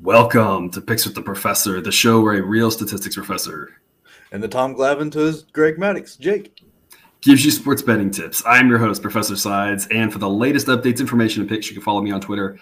Welcome to Picks with the Professor, the show where a real statistics professor and the Tom Glavine to his Greg Maddux, Jake gives you sports betting tips. I'm your host, Professor Sides, and for the latest updates, information, and picks, you can follow me on Twitter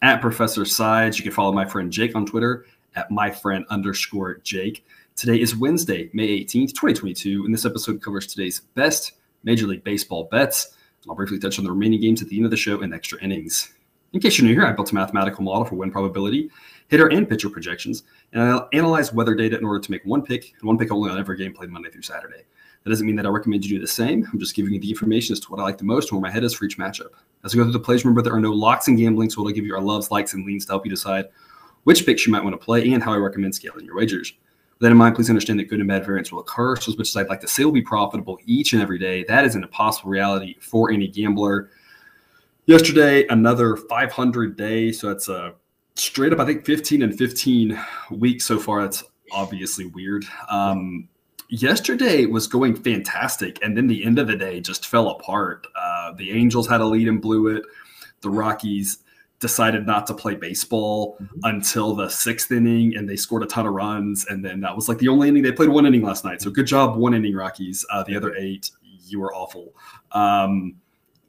at Professor Sides. You can follow my friend Jake on Twitter at my friend underscore Jake. Today is Wednesday, May 18th, 2022, and this episode covers today's best Major League Baseball bets. I'll briefly touch on the remaining games at the end of the show and extra innings. In case you're new here, I built a mathematical model for win probability, hitter and pitcher projections, and I analyze weather data in order to make one pick and one pick only on every game played Monday through Saturday. That doesn't mean that I recommend you do the same. I'm just giving you the information as to what I like the most and where my head is for each matchup. As we go through the plays, remember there are no locks in gambling, so it'll give you our loves, likes, and leans to help you decide which picks you might want to play and how I recommend scaling your wagers. With that in mind, please understand that good and bad variance will occur. So, as much as I'd like to say will be profitable each and every day, that is an impossible reality for any gambler. Yesterday, another 500 day. So that's a straight up, I think 15 and 15 weeks so far. That's obviously weird. Um, yesterday was going fantastic. And then the end of the day just fell apart. Uh, the Angels had a lead and blew it. The Rockies decided not to play baseball mm-hmm. until the sixth inning and they scored a ton of runs. And then that was like the only inning they played one inning last night. So good job, one inning, Rockies. Uh, the other eight, you were awful. Um,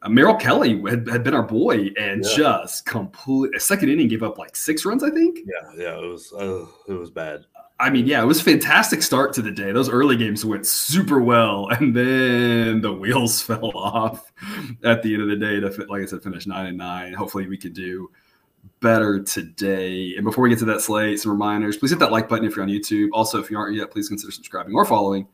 Merrill Kelly had, had, been our boy and yeah. just complete a second inning gave up like six runs, I think. Yeah, yeah, it was uh, it was bad. I mean, yeah, it was a fantastic start to the day. Those early games went super well, and then the wheels fell off at the end of the day. To like I said, finish nine and nine. Hopefully, we can do better today. And before we get to that slate, some reminders: please hit that like button if you're on YouTube. Also, if you aren't yet, please consider subscribing or following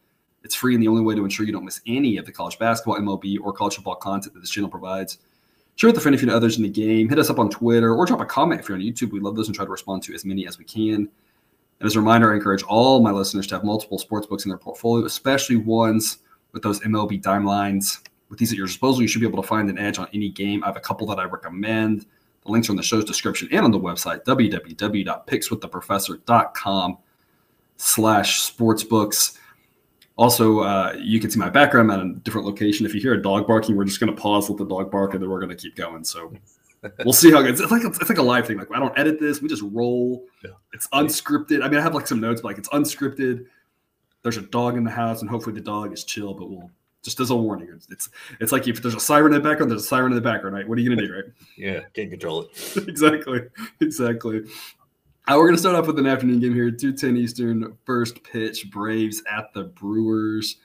it's free and the only way to ensure you don't miss any of the college basketball, MLB, or college football content that this channel provides. Share with a friend if you know others in the game. Hit us up on Twitter or drop a comment if you're on YouTube. We love those and try to respond to as many as we can. And as a reminder, I encourage all my listeners to have multiple sports books in their portfolio, especially ones with those MLB dime lines. With these at your disposal, you should be able to find an edge on any game. I have a couple that I recommend. The links are in the show's description and on the website, www.pickswiththeprofessor.com slash sportsbooks. Also, uh, you can see my background at a different location. If you hear a dog barking, we're just going to pause, let the dog bark, and then we're going to keep going. So we'll see how it goes. It's like it's like a live thing. Like I don't edit this; we just roll. Yeah. It's unscripted. I mean, I have like some notes, but like it's unscripted. There's a dog in the house, and hopefully the dog is chill. But we'll just as a warning, it's it's, it's like if there's a siren in the background, there's a siren in the background, right? What are you gonna do, right? Yeah, can't control it. exactly, exactly. Uh, we're going to start off with an afternoon game here, 210 Eastern, first pitch, Braves at the Brewers.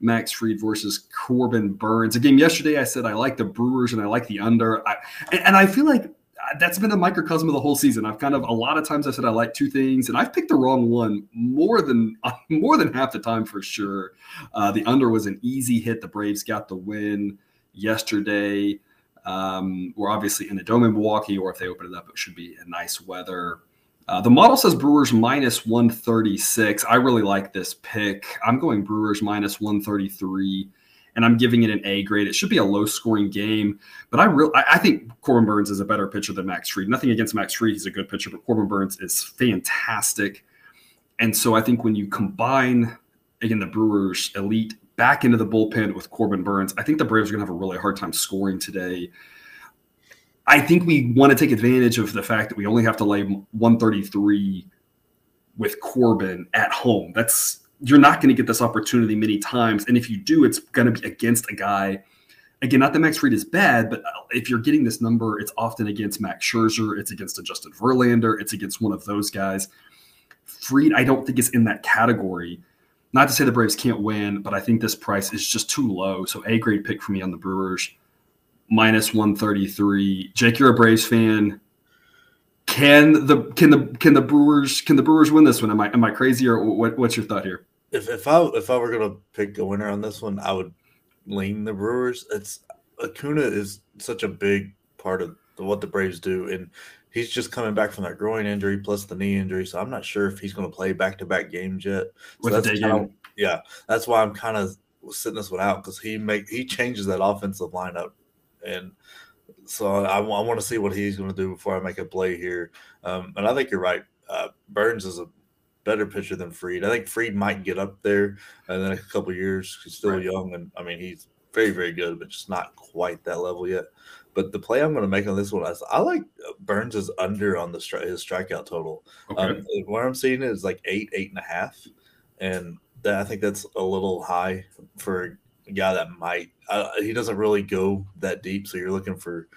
Max Fried versus Corbin Burnes. A game yesterday, I said I like the Brewers and I like the under. I, and, and, I feel like that's been a microcosm of the whole season. I've kind of a lot of times I said I like two things, and I've picked the wrong one more than more than half the time for sure. Uh, the under was an easy hit. The Braves got the win yesterday. Um, we're obviously in the dome in Milwaukee, or if they open it up, it should be a nice weather. Uh, the model says Brewers minus 136. I really like this pick. I'm going Brewers minus 133, and I'm giving it an A grade. It should be a low scoring game, but I really I, I think Corbin Burnes is a better pitcher than Max Fried. Nothing against Max Fried, he's a good pitcher, but Corbin Burnes is fantastic. And so I think when you combine again the Brewers elite back into the bullpen with Corbin Burnes, I think the Braves are going to have a really hard time scoring today. I think we want to take advantage of the fact that we only have to lay 133 with Corbin at home. That's you're not going to get this opportunity many times, and if you do, it's going to be against a guy. Again, not that Max Fried is bad, but uh, if you're getting this number, it's often against Max Scherzer, it's against a Justin Verlander, it's against one of those guys. Fried, I don't think is in that category. Not to say the Braves can't win, but I think this price is just too low. So a grade pick for me on the Brewers minus 133. Jake, you're a Braves fan. Can the can the can the Brewers can the Brewers win this one? Am I am I crazy or what, what's your thought here? If if I if I were gonna pick a winner on this one, I would lean the Brewers. It's Acuna is such a big part of what the Braves do, and he's just coming back from that groin injury plus the knee injury. So I'm not sure if he's going to play back to back games yet. So With that's kind yeah, that's why I'm kind of sitting this one out because he make he changes that offensive lineup and so I, I want to see what he's going to do before I make a play here. Um, and I think you're right. Uh, Burnes is a better pitcher than Fried. I think Fried might get up there in the next couple years. He's still right. young, and I mean he's very very good, but just not quite that level yet. But the play I'm going to make on this one is I like Burnes is under on the stri- his strikeout total. Okay. Um, where I'm seeing it is like eight, eight and a half, and that, I think that's a little high for a guy that might. Uh, he doesn't really go that deep, so you're looking for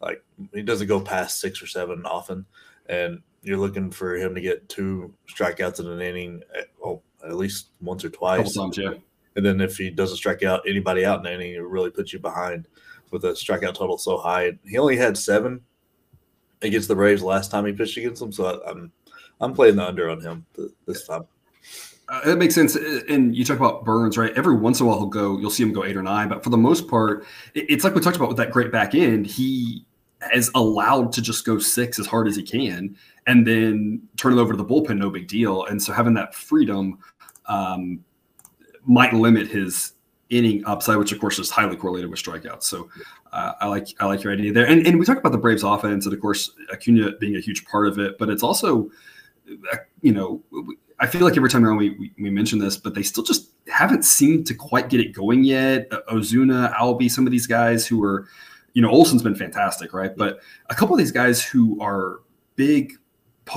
like he doesn't go past six or seven often, and you're looking for him to get two strikeouts in an inning, at, oh, at least once or twice. Times, yeah. And then if he doesn't strike out anybody out in an inning, it really puts you behind with a strikeout total so high. He only had seven against the Braves last time he pitched against them, so I, I'm I'm playing the under on him this time. Uh, that makes sense. And you talk about Burnes, right? Every once in a while he'll go, you'll see him go eight or nine, but for the most part, it's like we talked about with that great back end. He is allowed to just go six as hard as he can and then turn it over to the bullpen, no big deal. And so having that freedom um, might limit his inning upside, which of course is highly correlated with strikeouts. So uh, I like I like your idea there. And, and we talked about the Braves offense, and of course Acuna being a huge part of it, but it's also uh, you know I feel like every time around we, we, we mention this, but they still just haven't seemed to quite get it going yet. Ozuna, Albi, some of these guys who are, you know, Olson's been fantastic, right? But a couple of these guys who are big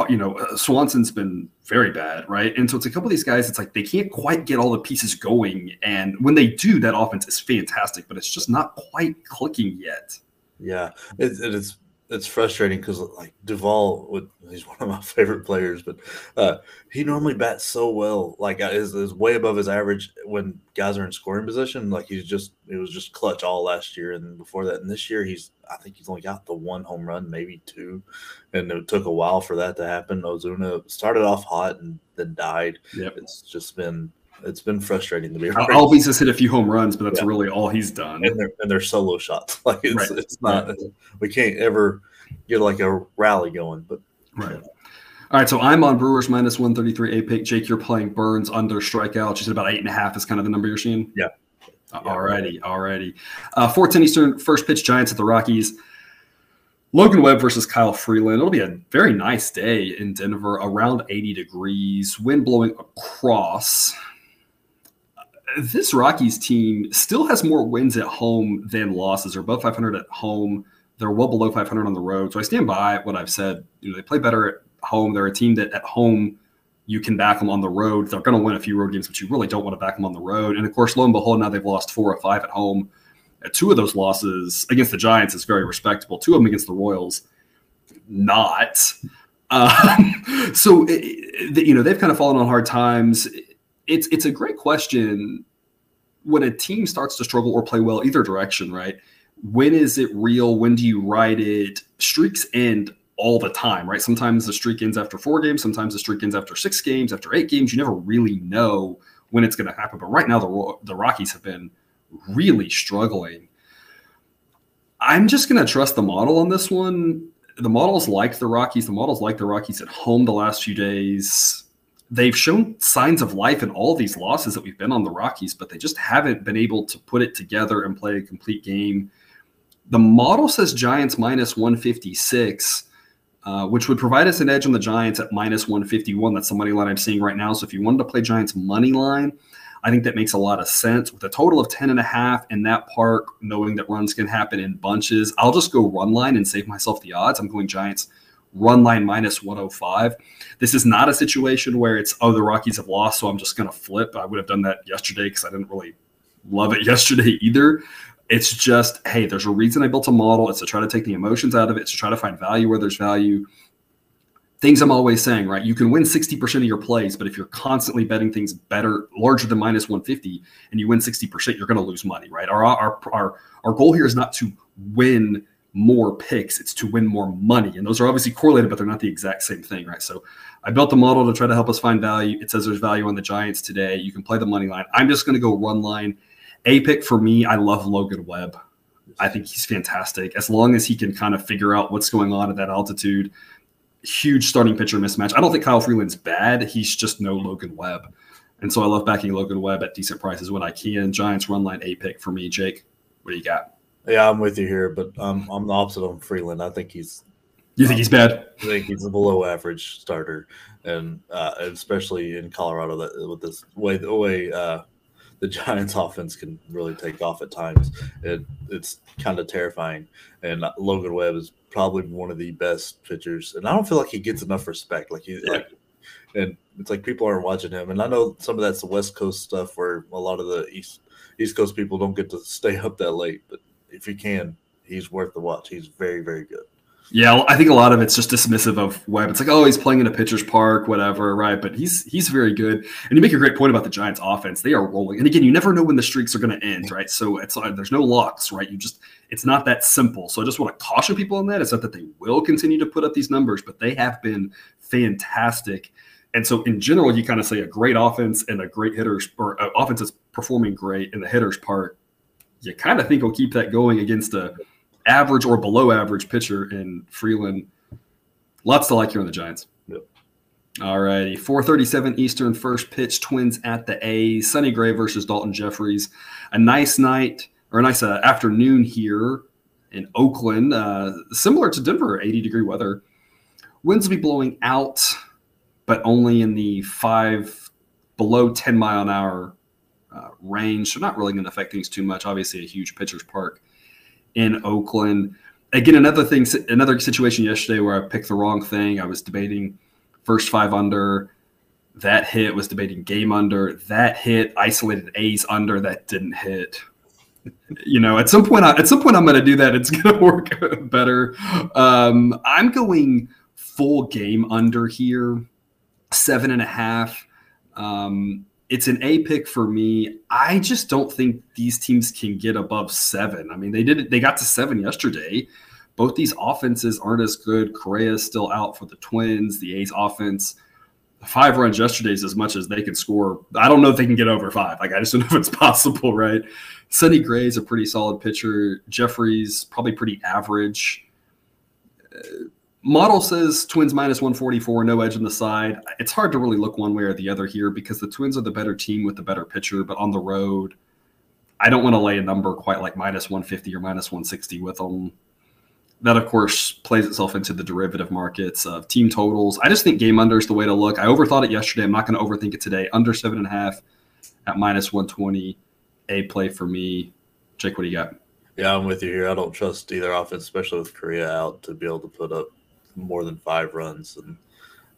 you know, uh, Swanson's been very bad, right? And so it's a couple of these guys. It's like they can't quite get all the pieces going, and when they do, that offense is fantastic, but it's just not quite clicking yet. Yeah, it, it is it's frustrating because like Duvall would he's one of my favorite players, but uh, he normally bats so well, like uh, is, is way above his average when guys are in scoring position. Like he's just it was just clutch all last year and before that, and this year he's I think he's only got the one home run, maybe two, and it took a while for that to happen. Ozuna started off hot and then died. Yep. it's just been it's been frustrating to be. Albies has hit a few home runs, but that's yeah. really all he's done. And they're and they're solo shots. Like it's right. it's not. Right. We can't ever get like a rally going. But right. All right, so I'm on Brewers minus 133 A pick. Jake, you're playing Burnes under strikeout. You said about eight and a half is kind of the number you're seeing. Yeah. Alrighty, alrighty. Uh, 410 Eastern, first pitch Giants at the Rockies. Logan Webb versus Kyle Freeland. It'll be a very nice day in Denver, around 80 degrees, wind blowing across this Rockies team still has more wins at home than losses. They're above 500 at home. They're well below 500 on the road. So I stand by what I've said. You know, they play better at home. They're a team that at home you can back them on the road. They're going to win a few road games, but you really don't want to back them on the road. And of course, lo and behold, now they've lost four or five at home. Uh, two of those losses against the Giants is very respectable. Two of them against the Royals, not. Um, so it, you know they've kind of fallen on hard times it's it's a great question when a team starts to struggle or play well either direction, right? When is it real? When do you ride it? Streaks end all the time, right? Sometimes the streak ends after four games, sometimes the streak ends after six games, after eight games. You never really know when it's going to happen. But right now, the the Rockies have been really struggling. I'm just going to trust the model on this one. The models like the Rockies. The models like the Rockies at home the last few days they've shown signs of life in all these losses that we've been on the Rockies, but they just haven't been able to put it together and play a complete game. The model says Giants minus 156, uh, which would provide us an edge on the Giants at minus 151. That's the money line I'm seeing right now. So if you wanted to play Giants money line, I think that makes a lot of sense. With a total of 10 and a half in that park, knowing that runs can happen in bunches, I'll just go run line and save myself the odds. I'm going Giants run line minus 105. This is not a situation where it's, oh, the Rockies have lost, so I'm just going to flip. I would have done that yesterday because I didn't really love it yesterday either. It's just, hey, there's a reason I built a model. It's to try to take the emotions out of it, it's to try to find value where there's value. Things I'm always saying, right? You can win 60% of your plays, but if you're constantly betting things better, larger than minus 150, and you win 60%, you're going to lose money, right? Our, our, our, our goal here is not to win more picks, it's to win more money. And those are obviously correlated, but they're not the exact same thing, right? So I built the model to try to help us find value. It says there's value on the Giants today. You can play the money line. I'm just going to go run line. A pick for me, I love Logan Webb. I think he's fantastic. As long as he can kind of figure out what's going on at that altitude, huge starting pitcher mismatch. I don't think Kyle Freeland's bad. He's just no Logan Webb. And so I love backing Logan Webb at decent prices when I can. Giants run line A pick for me. Jake, what do you got? Yeah, I'm with you here, but um, I'm the opposite on Freeland. I think he's. You think he's bad? I think he's a below average starter, and uh, especially in Colorado, that with this way the way uh, the Giants' offense can really take off at times. It, it's kind of terrifying. And Logan Webb is probably one of the best pitchers, and I don't feel like he gets enough respect. Like he, yeah. like, and it's like people aren't watching him. And I know some of that's the West Coast stuff where a lot of the East East Coast people don't get to stay up that late. But if you can, he's worth the watch. He's very, very good. Yeah, I think a lot of it's just dismissive of Webb. It's like, oh, he's playing in a pitcher's park, whatever, right? But he's he's very good. And you make a great point about the Giants' offense. They are rolling, and again, you never know when the streaks are going to end, right? So it's like there's no locks, right? You just it's not that simple. So I just want to caution people on that. It's not that they will continue to put up these numbers, but they have been fantastic. And so in general, you kind of say a great offense and a great hitters or uh, offense is performing great in the hitters part. You kind of think will keep that going against a average or below average pitcher in Freeland. Lots to like here on the Giants. Yep. All righty. 437 Eastern first pitch, Twins at the A's. Sonny Gray versus Dalton Jefferies. A nice night or a nice uh, afternoon here in Oakland. Uh, similar to Denver, 80 degree weather. Winds will be blowing out, but only in the five below 10 mile an hour uh, range. So not really going to affect things too much. Obviously, a huge pitcher's park in Oakland. Again, another thing, another situation yesterday where I picked the wrong thing. I was debating first five under. That hit was debating game under. That hit isolated A's under. That didn't hit. You know, at some point, I, at some point, I'm going to do that. It's going to work better. Um, I'm going full game under here, seven and a half. Um, it's an A pick for me. I just don't think these teams can get above seven. I mean, they did they got to seven yesterday. Both these offenses aren't as good. Correa is still out for the Twins. The A's offense, five runs yesterday is as much as they can score. I don't know if they can get over five. Like I just don't know if it's possible, right? Sonny Gray is a pretty solid pitcher. Jefferies probably pretty average. Uh, Model says Twins minus 144, no edge on the side. It's hard to really look one way or the other here because the Twins are the better team with the better pitcher, but on the road, I don't want to lay a number quite like minus 150 or minus 160 with them. That, of course, plays itself into the derivative markets of team totals. I just think game under is the way to look. I overthought it yesterday. I'm not going to overthink it today. Under seven and a half at minus 120. A play for me. Jake, what do you got? Yeah, I'm with you here. I don't trust either offense, especially with Correa out, to be able to put up more than five runs. And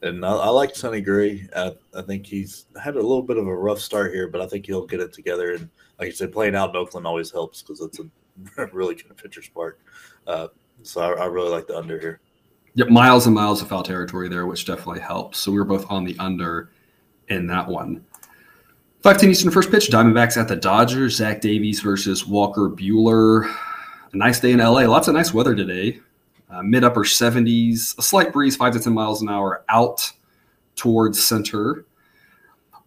and I, I like Sonny Gray. I, I, think he's had a little bit of a rough start here, but I think he'll get it together. And like you said, playing out in Oakland always helps because it's a really good pitcher's park. Uh, so I, I, really like the under here. Yep, miles and miles of foul territory there, which definitely helps. So we are both on the under in that one. 510 Eastern first pitch, Diamondbacks at the Dodgers. Zach Davies versus Walker Buehler. A nice day in LA. Lots of nice weather today uh, mid upper 70s, a slight breeze, five to 10 miles an hour out towards center.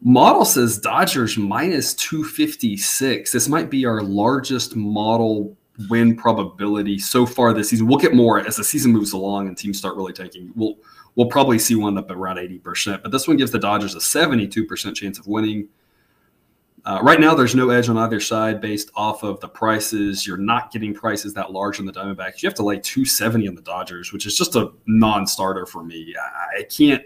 Model says Dodgers minus 256. This might be our largest model win probability so far this season. We'll get more as the season moves along and teams start really taking. We'll we'll probably see one up around 80%, but this one gives the Dodgers a 72% chance of winning. Uh, right now, there's no edge on either side based off of the prices. You're not getting prices that large on the Diamondbacks. You have to lay 270 on the Dodgers, which is just a non-starter for me. I, I can't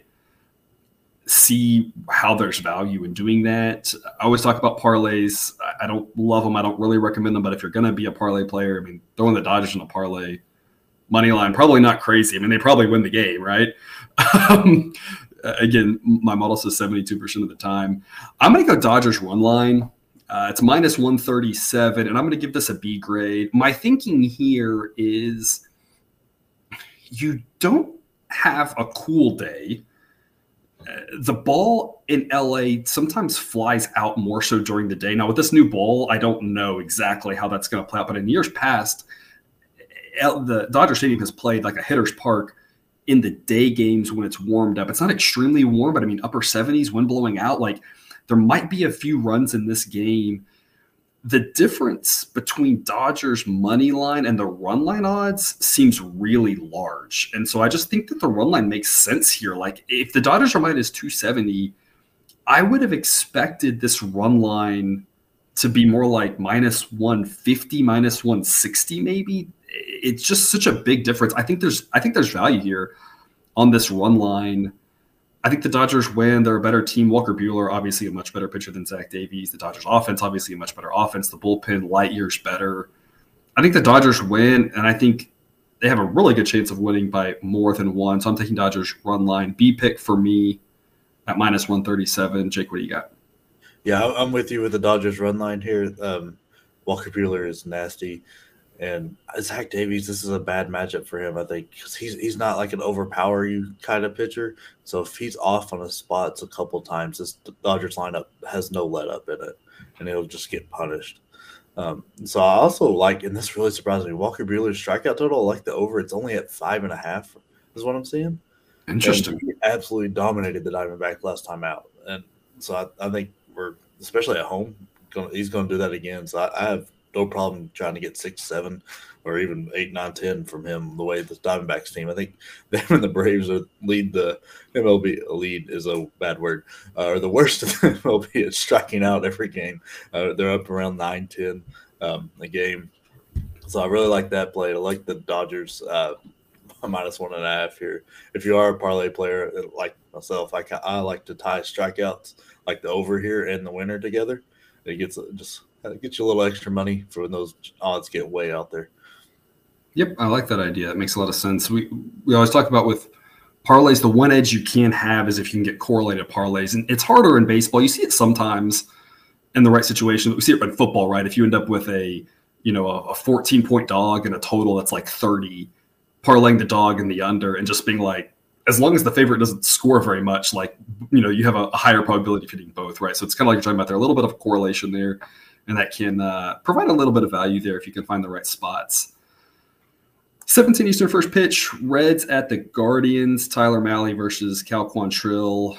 see how there's value in doing that. I always talk about parlays. I, I don't love them. I don't really recommend them. But if you're going to be a parlay player, I mean, throwing the Dodgers in a parlay money line probably not crazy. I mean, they probably win the game, right? Um, again, my model says 72% of the time. I'm going to go Dodgers run line. Uh, it's minus 137, and I'm going to give this a B grade. My thinking here is you don't have a cool day. Uh, the ball in LA sometimes flies out more so during the day. Now, with this new ball, I don't know exactly how that's going to play out, but in years past, the Dodger Stadium has played like a hitter's park in the day games when it's warmed up. It's not extremely warm, but I mean upper 70s, wind blowing out. Like there might be a few runs in this game. The difference between Dodgers money line and the run line odds seems really large. And so I just think that the run line makes sense here. Like if the Dodgers are minus 270, I would have expected this run line to be more like minus 150, minus 160, maybe it's just such a big difference. I think there's I think there's value here on this run line. I think the Dodgers win. They're a better team. Walker Buehler, obviously a much better pitcher than Zach Davies. The Dodgers offense, obviously a much better offense. The bullpen, light years better. I think the Dodgers win, and I think they have a really good chance of winning by more than one. So I'm taking Dodgers run line. B pick for me at minus 137. Jake, what do you got? Yeah, I'm with you with the Dodgers run line here. Um, Walker Buehler is nasty. And Zach Davies, this is a bad matchup for him, I think, because he's he's not like an overpower you kind of pitcher. So if he's off on his spots a couple times, this Dodgers lineup has no let up in it, and it'll just get punished. Um, so I also like, and this really surprised me, Walker Buehler's strikeout total. I like the over. It's only at five and a half, is what I'm seeing. Interesting. absolutely dominated the Diamondback last time out, and so I, I think we're especially at home. Gonna, he's going to do that again. So I, I have no problem trying to get six, seven, or even eight, nine, ten from him. The way the Diamondbacks team, I think them and the Braves are lead the MLB. A lead is a bad word, uh, or the worst of the MLB at striking out every game. Uh, they're up around nine, ten um, a game. So I really like that play. I like the Dodgers uh, minus one and a half here. If you are a parlay player like myself, I I like to tie strikeouts like the over here and the winner together. It gets just Uh, get you a little extra money for when those odds get way out there. Yep, I like that idea. It makes a lot of sense. We we always talk about with parlays, the one edge you can have is if you can get correlated parlays, and it's harder in baseball. You see it sometimes in the right situation. We see it in football, right? If you end up with a you know a, a 14 point dog and a total that's like 30, parlaying the dog and the under, and just being like, as long as the favorite doesn't score very much, like you know, you have a higher probability of hitting both, right? So it's kind of like you're talking about there, a little bit of correlation there and that can uh, provide a little bit of value there if you can find the right spots. 17 Eastern first pitch, Reds at the Guardians, Tyler Mahle versus Cal Quantrill.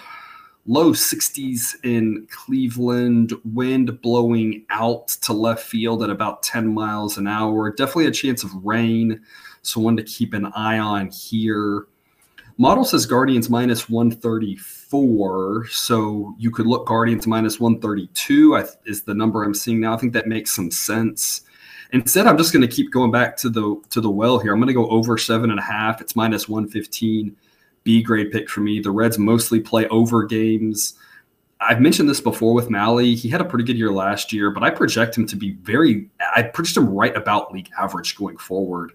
Low 60s in Cleveland, wind blowing out to left field at about 10 miles an hour. Definitely a chance of rain, so one to keep an eye on here. Model says Guardians minus 134. So you could look Guardians minus 132 is the number I'm seeing now. I think that makes some sense. Instead, I'm just going to keep going back to the to the well here. I'm going to go over seven and a half. It's minus 115. B grade pick for me. The Reds mostly play over games. I've mentioned this before with Mahle. He had a pretty good year last year, but I project him to be very, I project him right about league average going forward.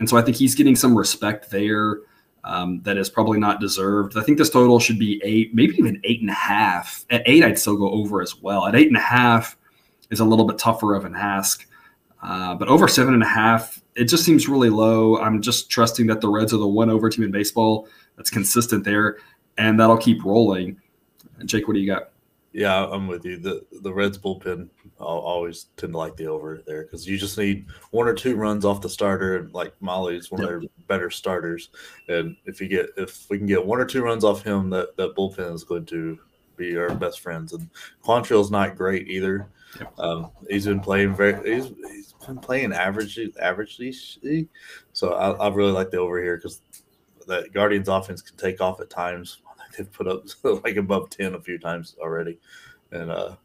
And so I think he's getting some respect there um, that is probably not deserved. I think this total should be eight, maybe even eight and a half. At eight, I'd still go over as well. At eight and a half is a little bit tougher of an ask. Uh, but over seven and a half, it just seems really low. I'm just trusting that the Reds are the one over team in baseball that's consistent there, and that'll keep rolling. Jake, what do you got? Yeah, I'm with you. The the Reds bullpen I'll always tend to like the over there because you just need one or two runs off the starter, and like Mahle's one yep. of their better starters. And if you get if we can get one or two runs off him, that that bullpen is going to be our best friends. And Quantrill's not great either. Yep. Um, he's been playing very. He's, he's been playing average averagely. So I, I really like the over here because that Guardians offense can take off at times they've put up like above 10 a few times already. And uh,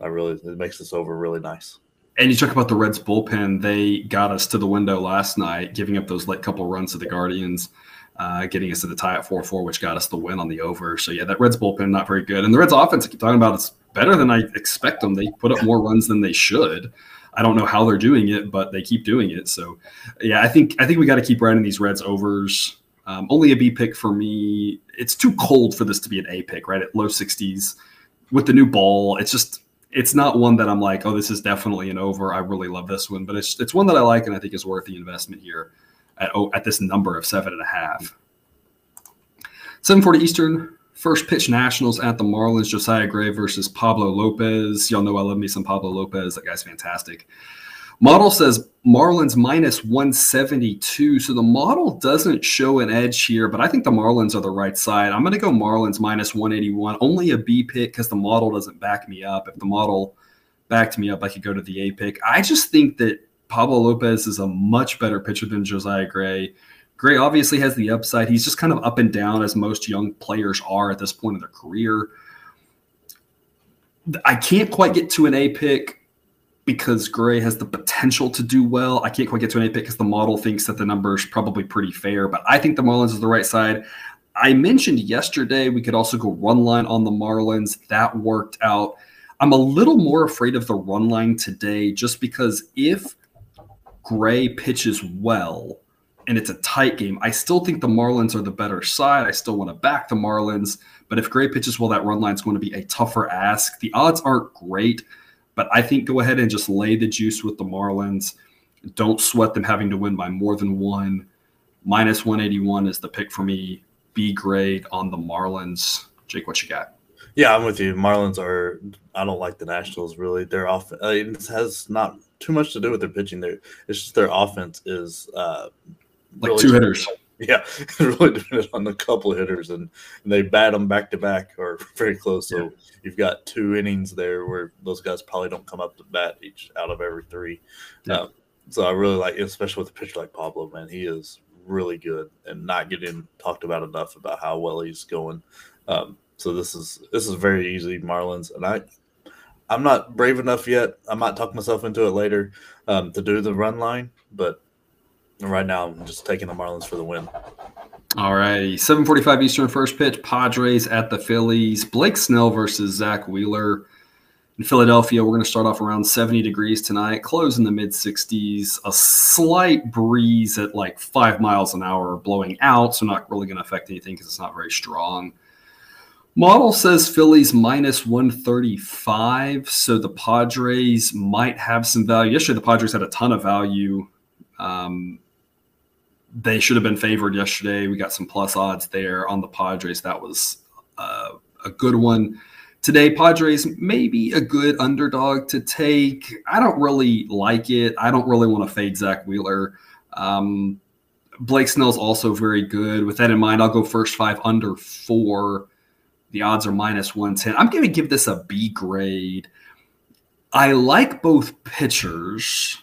I really, it makes this over really nice. And you talk about the Reds bullpen. They got us to the window last night, giving up those late couple runs to the Guardians, uh, getting us to the tie at 4 4, which got us the win on the over. So, yeah, that Reds bullpen, not very good. And the Reds offense, keep talking about, it's better than I expect them. They put up more runs than they should. I don't know how they're doing it, but they keep doing it. So, yeah, I think I think we got to keep running these Reds overs. Um, only a B pick for me. It's too cold for this to be an A pick, right? At low 60s with the new ball. It's just, it's not one that I'm like, oh, this is definitely an over. I really love this one, but it's it's one that I like and I think is worth the investment here at oh, at this number of seven and a half. 740 Eastern, first pitch Nationals at the Marlins. Josiah Gray versus Pablo Lopez. Y'all know I love me some Pablo Lopez. That guy's fantastic. Model says Marlins minus 172. So the model doesn't show an edge here, but I think the Marlins are the right side. I'm going to go Marlins minus 181. Only a B pick because the model doesn't back me up. If the model backed me up, I could go to the A pick. I just think that Pablo Lopez is a much better pitcher than Josiah Gray. Gray obviously has the upside. He's just kind of up and down as most young players are at this point in their career. I can't quite get to an A pick because Gray has the potential to do well. I can't quite get to an A pick because the model thinks that the number is probably pretty fair, but I think the Marlins is the right side. I mentioned yesterday we could also go run line on the Marlins. That worked out. I'm a little more afraid of the run line today just because if Gray pitches well and it's a tight game, I still think the Marlins are the better side. I still want to back the Marlins. But if Gray pitches well, that run line is going to be a tougher ask. The odds aren't great, but I think go ahead and just lay the juice with the Marlins. Don't sweat them having to win by more than one. Minus 181 is the pick for me. B grade on the Marlins. Jake, what you got? Yeah, I'm with you. Marlins are. I don't like the Nationals really. Their off uh, it has not too much to do with their pitching. There, it's just their offense is uh, like really two hitters. Yeah, it really dependent on the couple hitters, and, and, they bat them back to back or very close. So yeah. you've got two innings there where those guys probably don't come up to bat each out of every three. Yeah. Um, so I really like, especially with a pitcher like Pablo, man, he is really good and not getting talked about enough about how well he's going. Um, so this is this is very easy Marlins, and I I'm not brave enough yet. I might talk myself into it later um, to do the run line, but right now I'm just taking the Marlins for the win. All right, 7:45 Eastern first pitch. Padres at the Phillies. Blake Snell versus Zack Wheeler in Philadelphia. We're going to start off around 70 degrees tonight, close in the mid 60s. A slight breeze at like five miles an hour blowing out, so not really going to affect anything because it's not very strong. Model says Phillies minus 135. So the Padres might have some value. Yesterday, the Padres had a ton of value. Um, they should have been favored yesterday. We got some plus odds there on the Padres. That was uh, a good one. Today, Padres maybe a good underdog to take. I don't really like it. I don't really want to fade Zack Wheeler. Um, Blake Snell's also very good. With that in mind, I'll go first five under four. The odds are minus 110. I'm going to give this a B grade. I like both pitchers.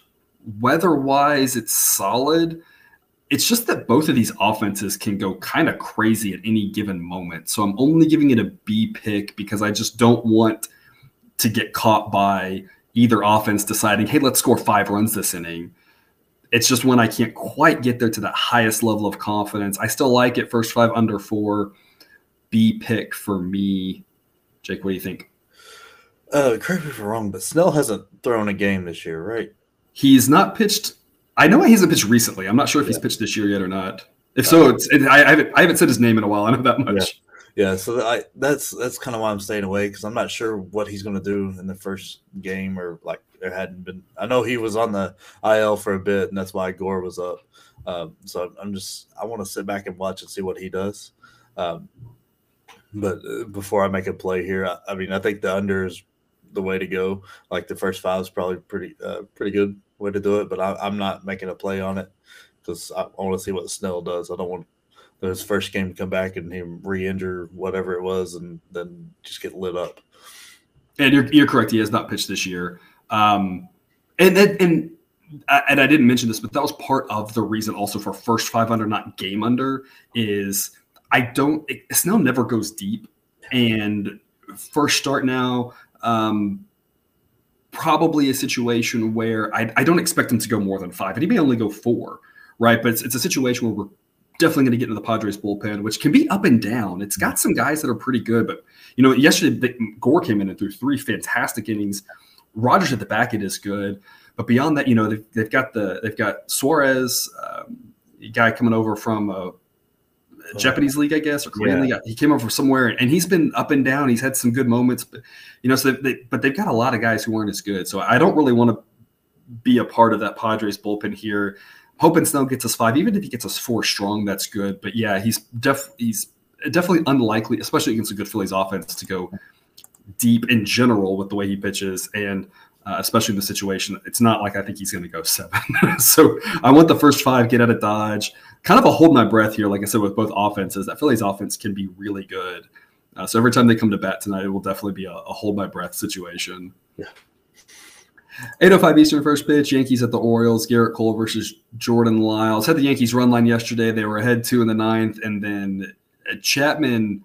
Weather wise, it's solid. It's just that both of these offenses can go kind of crazy at any given moment. So I'm only giving it a B pick because I just don't want to get caught by either offense deciding, hey, let's score five runs this inning. It's just when I can't quite get there to that highest level of confidence. I still like it first five under four. B pick for me. Jake, what do you think? Uh, correct me if I'm wrong, but Snell hasn't thrown a game this year, right? He's not pitched. I know he hasn't pitched recently. I'm not sure if yeah. he's pitched this year yet or not. If so, uh, it's, it, I, I, haven't, I haven't said his name in a while. I know that much. Yeah, yeah so I, that's that's kind of why I'm staying away because I'm not sure what he's going to do in the first game or like there hadn't been. I know he was on the IL for a bit, and that's why Gore was up. Um, so I'm just I want to sit back and watch and see what he does. Um, but uh, before I make a play here, I, I, mean, I think the under is the way to go. Like the first five is probably pretty, uh, pretty good way to do it. But I, am not making a play on it because I, I want to see what Snell does. I don't want his first game to come back and him re-injure whatever it was and then just get lit up. And you're, you're correct. He has not pitched this year. Um, and and, and and I didn't mention this, but that was part of the reason also for first five under, not game under, is I don't. It, Snell never goes deep, and first start now. Um, probably a situation where I, I don't expect him to go more than five, and he may only go four, right? But it's, it's a situation where we're definitely going to get into the Padres bullpen, which can be up and down. It's got some guys that are pretty good, but you know, yesterday Gore came in and threw three fantastic innings. Rogers at the back end is good, but beyond that, you know, they've, they've got the they've got Suarez, um, guy coming over from uh, Japanese league, I guess, or Korean yeah. league. He came over from somewhere, and he's been up and down. He's had some good moments, but you know, so they, but they've got a lot of guys who aren't as good. So I don't really want to be a part of that Padres bullpen here. Hoping Snell gets us five, even if he gets us four strong, that's good. But yeah, he's def he's definitely unlikely, especially against a good Phillies offense, to go deep in general with the way he pitches and. Uh, especially in the situation, it's not like I think he's going to go seven. so I want the first five, get out of Dodge kind of a hold my breath here, like I said, with both offenses. That Phillies offense can be really good. Uh, so every time they come to bat tonight, it will definitely be a, a hold my breath situation. Yeah. 805 Eastern first pitch, Yankees at the Orioles, Gerrit Cole versus Jordan Lyles. Had the Yankees run line yesterday. They were ahead two in the ninth. And then uh, Chapman,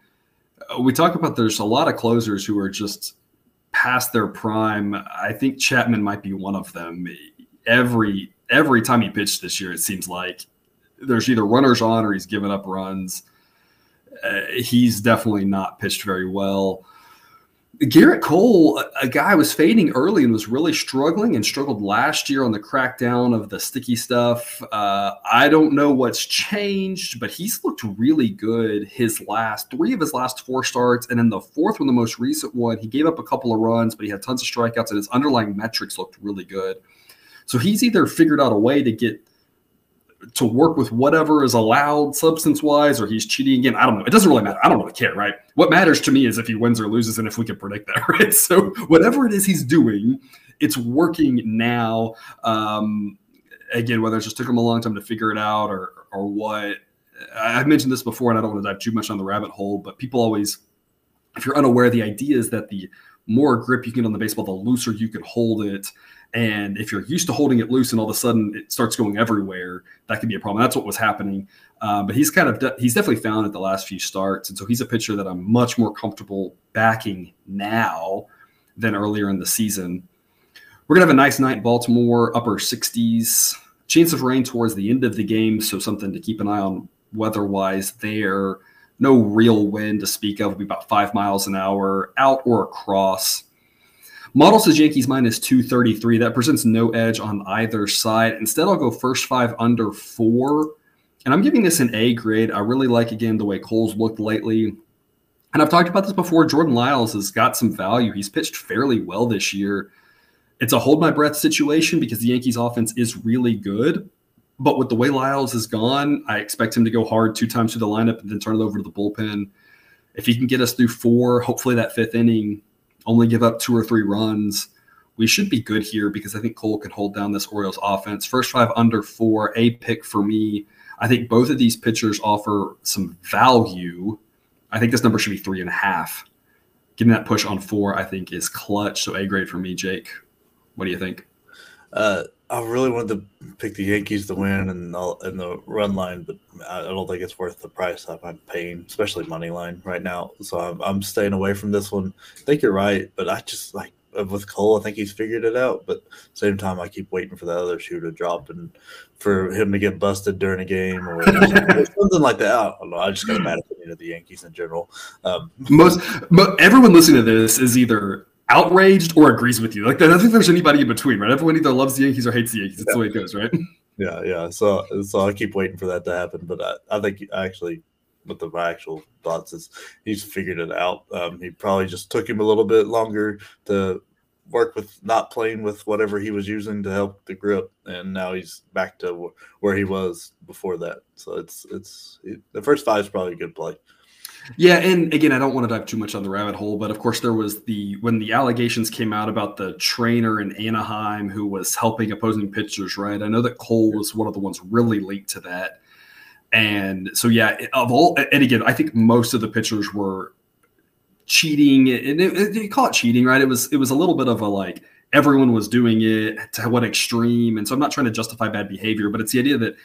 uh, we talk about there's a lot of closers who are just past their prime. I think Chapman might be one of them. Every every time he pitched this year, it seems like there's either runners on or he's giving up runs. uh, he's definitely not pitched very well. Gerrit Cole, a guy was fading early and was really struggling and struggled last year on the crackdown of the sticky stuff. Uh, I don't know what's changed, but he's looked really good his last three of his last four starts. And in the fourth one, the most recent one, he gave up a couple of runs, but he had tons of strikeouts and his underlying metrics looked really good. So he's either figured out a way to get to work with whatever is allowed substance wise or he's cheating again. I don't know. It doesn't really matter. I don't really care, right? What matters to me is if he wins or loses and if we can predict that, right? So whatever it is he's doing, it's working now. Um, again, whether it just took him a long time to figure it out or or what. I've mentioned this before and I don't want to dive too much on the rabbit hole, but people always, if you're unaware, the idea is that the more grip you get on the baseball, the looser you can hold it. And if you're used to holding it loose and all of a sudden it starts going everywhere, that could be a problem. That's what was happening. Uh, but he's kind of de- he's definitely found it the last few starts, and so he's a pitcher that I'm much more comfortable backing now than earlier in the season. We're gonna have a nice night in Baltimore, upper 60s, chance of rain towards the end of the game, so something to keep an eye on weather-wise there. No real wind to speak of. It'll be about five miles an hour out or across. Model says Yankees minus 233. That presents no edge on either side. Instead, I'll go first five under four. And I'm giving this an A grade. I really like, again, the way Cole's looked lately. And I've talked about this before. Jordan Lyles has got some value. He's pitched fairly well this year. It's a hold my breath situation because the Yankees offense is really good. But with the way Lyles has gone, I expect him to go hard two times through the lineup and then turn it over to the bullpen. If he can get us through four, hopefully that fifth inning, only give up two or three runs. We should be good here because I think Cole can hold down this Orioles offense. First five under four, a pick for me. I think both of these pitchers offer some value. I think this number should be three and a half. Getting that push on four, I think, is clutch. So A grade for me, Jake. What do you think? Uh, I really wanted to pick the Yankees to win and in the run line, but I don't think it's worth the price I'm paying, especially money line right now. So I'm, I'm staying away from this one. I think you're right, but I just like with Cole, I think he's figured it out. But same time, I keep waiting for the other shoe to drop and for him to get busted during a game or something like that. I don't know. I just got a bad opinion of the Yankees in general. Um, Most, but everyone listening to this is either outraged or agrees with you. Like I don't think there's anybody in between, right? Everyone either loves the Yankees or hates the Yankees. That's yeah. the way it goes, right? Yeah, yeah. So so I keep waiting for that to happen, but I, I think actually with the my actual thoughts is he's figured it out. Um, he probably just took him a little bit longer to work with not playing with whatever he was using to help the grip, and now he's back to where he was before that. So it's it's it, the first five is probably a good play. Yeah, and again, I don't want to dive too much on the rabbit hole, but of course, there was the when the allegations came out about the trainer in Anaheim who was helping opposing pitchers. Right, I know that Cole was one of the ones really linked to that, and so yeah, of all, and again, I think most of the pitchers were cheating, and you call it cheating, right? It was it was a little bit of a like everyone was doing it to what extreme, and so I'm not trying to justify bad behavior, but it's the idea that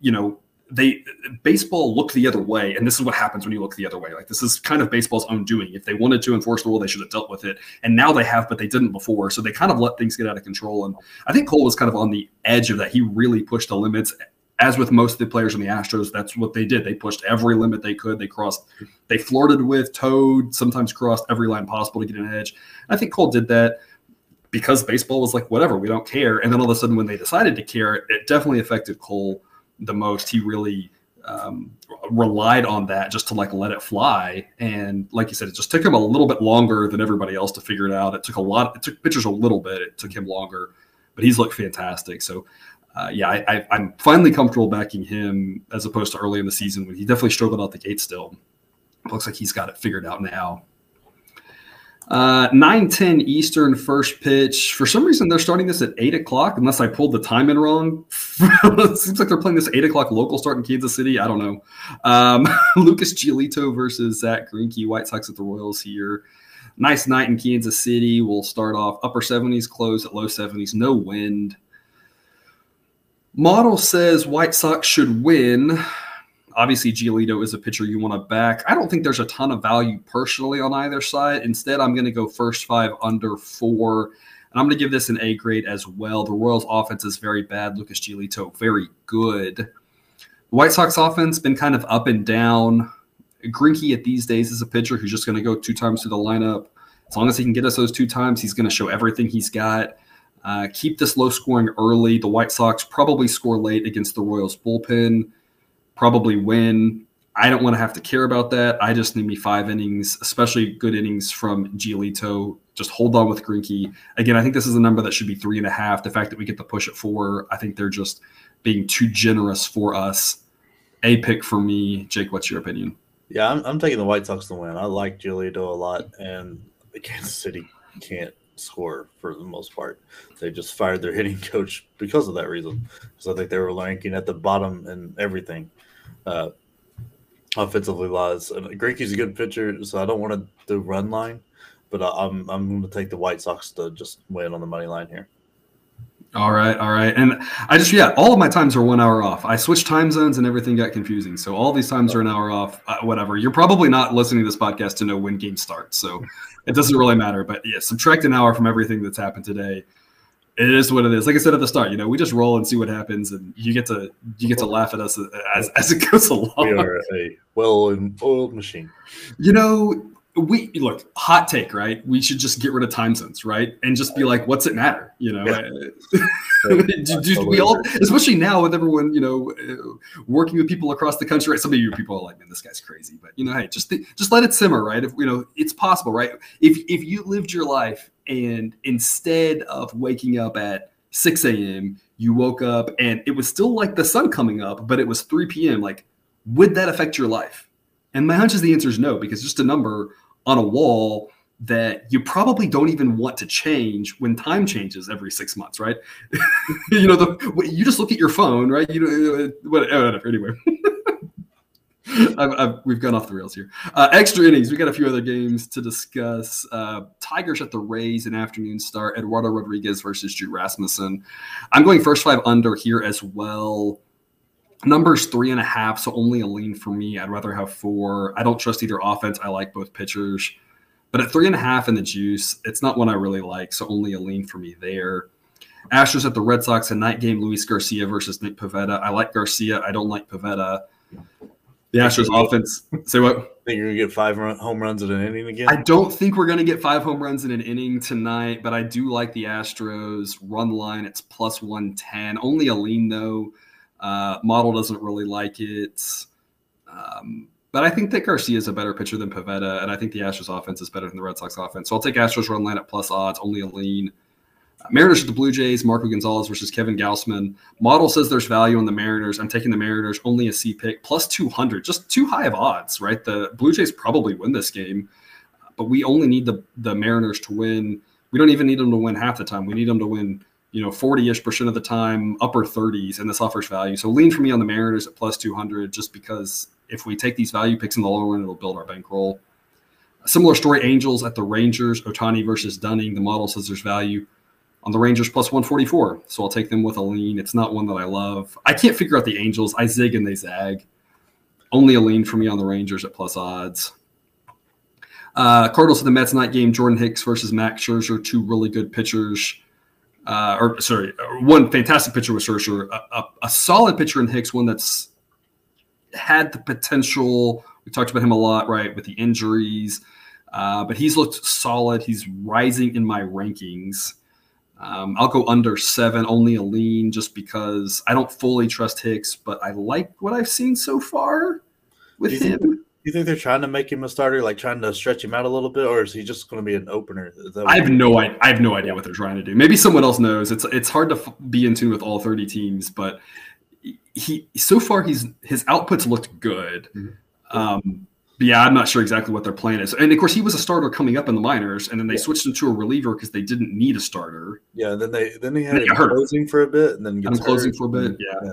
you know they baseball looked the other way and this is what happens when you look the other way. Like this is kind of baseball's own doing. If they wanted to enforce the rule they should have dealt with it and now they have but they didn't before. So they kind of let things get out of control and i think cole was kind of on the edge of that. He really pushed the limits. As with most of the players in the astros that's what they did. They pushed every limit they could. They crossed they flirted with towed sometimes crossed every line possible to get an edge. I think cole did that because baseball was like whatever we don't care. And then all of a sudden when they decided to care it definitely affected cole the most. He really um, relied on that just to like let it fly. And like you said, it just took him a little bit longer than everybody else to figure it out. It took a lot. It took pitchers a little bit. It took him longer, but he's looked fantastic. So. Uh, yeah, I, am finally comfortable backing him as opposed to early in the season when he definitely struggled out the gate. Still, looks like he's got it figured out now. Uh, 9 10 Eastern first pitch. For some reason, they're starting this at 8 o'clock, unless I pulled the time in wrong. it seems like they're playing this 8 o'clock local start in Kansas City. I don't know. Um, Lucas Giolito versus Zack Greinke, White Sox at the Royals here. Nice night in Kansas City. We'll start off upper 70s, close at low 70s, no wind. Model says White Sox should win obviously Giolito is a pitcher you want to back. I don't think there's a ton of value personally on either side. Instead, I'm going to go first five under four. And I'm going to give this an A grade as well. The Royals offense is very bad. Lucas Giolito, very good. The White Sox offense been kind of up and down. Greinke at these days is a pitcher who's just going to go two times through the lineup. As long as he can get us those two times, he's going to show everything he's got. Uh, keep this low scoring early. The White Sox probably score late against the Royals bullpen, probably win. I don't want to have to care about that. I just need me five innings, especially good innings from Giolito. Just hold on with Greinke. Again, I think this is a number that should be three and a half. The fact that we get the push at four, I think they're just being too generous for us. A pick for me. Jake, what's your opinion? Yeah, I'm, I'm taking the White Sox to win. I like Giolito a lot, and the Kansas City can't score for the most part. They just fired their hitting coach because of that reason. So I think they were ranking at the bottom and everything. Uh, offensively wise, and Greinke's a good pitcher, so I don't want to do run line, but I'm I'm going to take the White Sox to just win on the money line here. All right, all right. And I just, yeah, all of my times are one hour off. I switched time zones and everything got confusing. So all these times are an hour off, uh, whatever. You're probably not listening to this podcast to know when games start. So it doesn't really matter. But yeah, subtract an hour from everything that's happened today. It is what it is. Like I said at the start, you know, we just roll and see what happens, and you get to you get to laugh at us as, as it goes along. We are a well-oiled machine. You know, we look hot take right we should just get rid of time zones right and just be like what's it matter you know yeah. do, do we all especially now with everyone you know working with people across the country right some of you people are like man this guy's crazy but you know hey just just let it simmer right if you know it's possible right if if you lived your life and instead of waking up at 6 a.m you woke up and it was still like the sun coming up but it was 3 p.m like would that affect your life and my hunch is the answer is no because just a number on a wall that you probably don't even want to change when time changes every six months, right? you know, the, you just look at your phone, right? You know, uh, whatever. Anyway, I've, I've, we've gone off the rails here. Uh, extra innings. We got a few other games to discuss. Uh, Tigers at the Rays, an afternoon start. Eduardo Rodriguez versus Drew Rasmussen. I'm going first five under here as well. Numbers three and a half, so only a lean for me. I'd rather have four. I don't trust either offense. I like both pitchers. But at three and a half in the juice, it's not one I really like, so only a lean for me there. Astros at the Red Sox, a night game, Luis Garcia versus Nick Pivetta. I like Garcia. I don't like Pivetta. The Astros offense. Say what? Think you're gonna get five run, home runs in an inning again? I don't think we're gonna get five home runs in an inning tonight, but I do like the Astros run line. It's plus one ten. Only a lean though. Uh, model doesn't really like it. Um, but I think that Garcia is a better pitcher than Pivetta, and I think the Astros offense is better than the Red Sox offense. So I'll take Astros run line at plus odds, only a lean. Uh, Mariners at the Blue Jays, Marco Gonzalez versus Kevin Gausman. Model says there's value in the Mariners. I'm taking the Mariners, only a C pick, plus 200, just too high of odds, right? The Blue Jays probably win this game, but we only need the, the Mariners to win. We don't even need them to win half the time. We need them to win you know, 40-ish percent of the time, upper 30s, and this offers value. So lean for me on the Mariners at plus 200, just because if we take these value picks in the lower end, it'll build our bankroll. A similar story, Angels at the Rangers, Ohtani versus Dunning. The model says there's value on the Rangers plus 144, so I'll take them with a lean. It's not one that I love. I can't figure out the Angels. I zig and they zag. Only a lean for me on the Rangers at plus odds. Uh, Cardinals to the Mets night game, Jordan Hicks versus Max Scherzer, two really good pitchers uh, or sorry, one fantastic pitcher with Scherzer, a, a, a, solid pitcher in Hicks, one that's had the potential. We talked about him a lot, right, with the injuries, uh, but he's looked solid. He's rising in my rankings. Um, I'll go under seven, only a lean, just because I don't fully trust Hicks, but I like what I've seen so far with him Do you think they're trying to make him a starter, like trying to stretch him out a little bit, or is he just going to be an opener? I have no idea. I have no idea what they're trying to do. Maybe someone else knows. It's it's hard to f- be in tune with all thirty teams, but he so far he's his outputs looked good. Mm-hmm. Um, yeah, I'm not sure exactly what their plan is. And of course, he was a starter coming up in the minors, and then they yeah. switched him to a reliever because they didn't need a starter. Yeah, then they then he had him closing for a bit, and then gets closing for a bit. Yeah. yeah.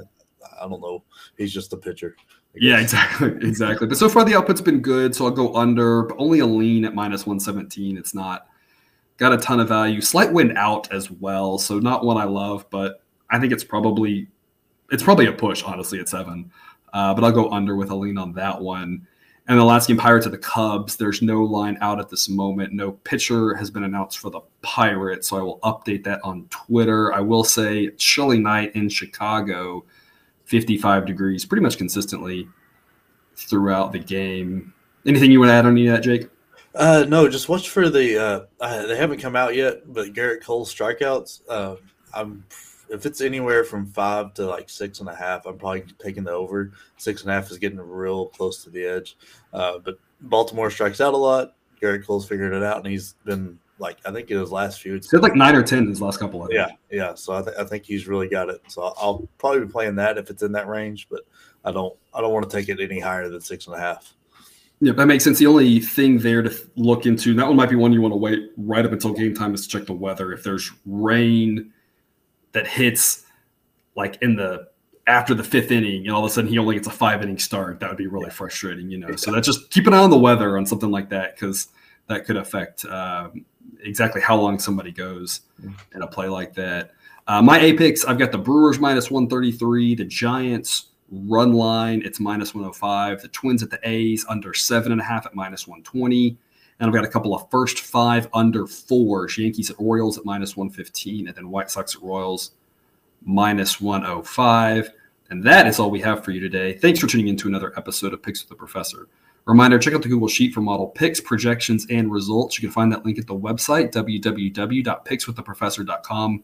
I don't know. He's just a pitcher. Yeah, exactly, exactly. But so far the output's been good, so I'll go under, but only a lean at minus one seventeen. It's not got a ton of value. Slight wind out as well, so not one I love, but I think it's probably it's probably a push, honestly, at seven. Uh, but I'll go under with a lean on that one. And the last game, Pirates of the Cubs. There's no line out at this moment. No pitcher has been announced for the Pirates, so I will update that on Twitter. I will say chilly night in Chicago 55 degrees pretty much consistently throughout the game. Anything you want to add on any of that, Jake? Uh, no, just watch for the. Uh, uh, they haven't come out yet, but Gerrit Cole strikeouts. Uh, I'm if it's anywhere from five to like six and a half, I'm probably taking the over. Six and a half is getting real close to the edge. Uh, but Baltimore strikes out a lot. Gerrit Cole's figured it out, and he's been like I think in his last few. It's like nine or ten in his last couple. of Yeah, yeah. So I, th- I think he's really got it. So I'll, I'll probably be playing that if it's in that range, but I don't I don't want to take it any higher than six and a half. Yeah, that makes sense. The only thing there to look into, that one might be one you want to wait right up until game time is to check the weather. If there's rain that hits like in the after the fifth inning, and all of a sudden he only gets a five inning start, that would be really frustrating, you know. So that just keep an eye on the weather on something like that because that could affect um, exactly how long somebody goes in a play like that. Uh, my Apex, I've got the Brewers minus 133, the Giants run line, it's minus 105, the Twins at the A's under seven and a half at minus 120. And I've got a couple of first five under fours Yankees at Orioles at minus 115, and then White Sox at Royals minus 105. And that is all we have for you today. Thanks for tuning in to another episode of Picks with the Professor. Reminder check out the Google Sheet for model picks, projections, and results. You can find that link at the website, www.pickswiththeprofessor.com.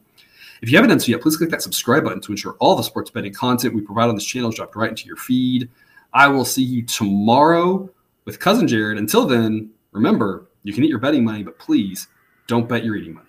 If you haven't done so yet, please click that subscribe button to ensure all the sports betting content we provide on this channel is dropped right into your feed. I will see you tomorrow with Cousin Jared. Until then, remember, you can eat your betting money, but please don't bet your eating money.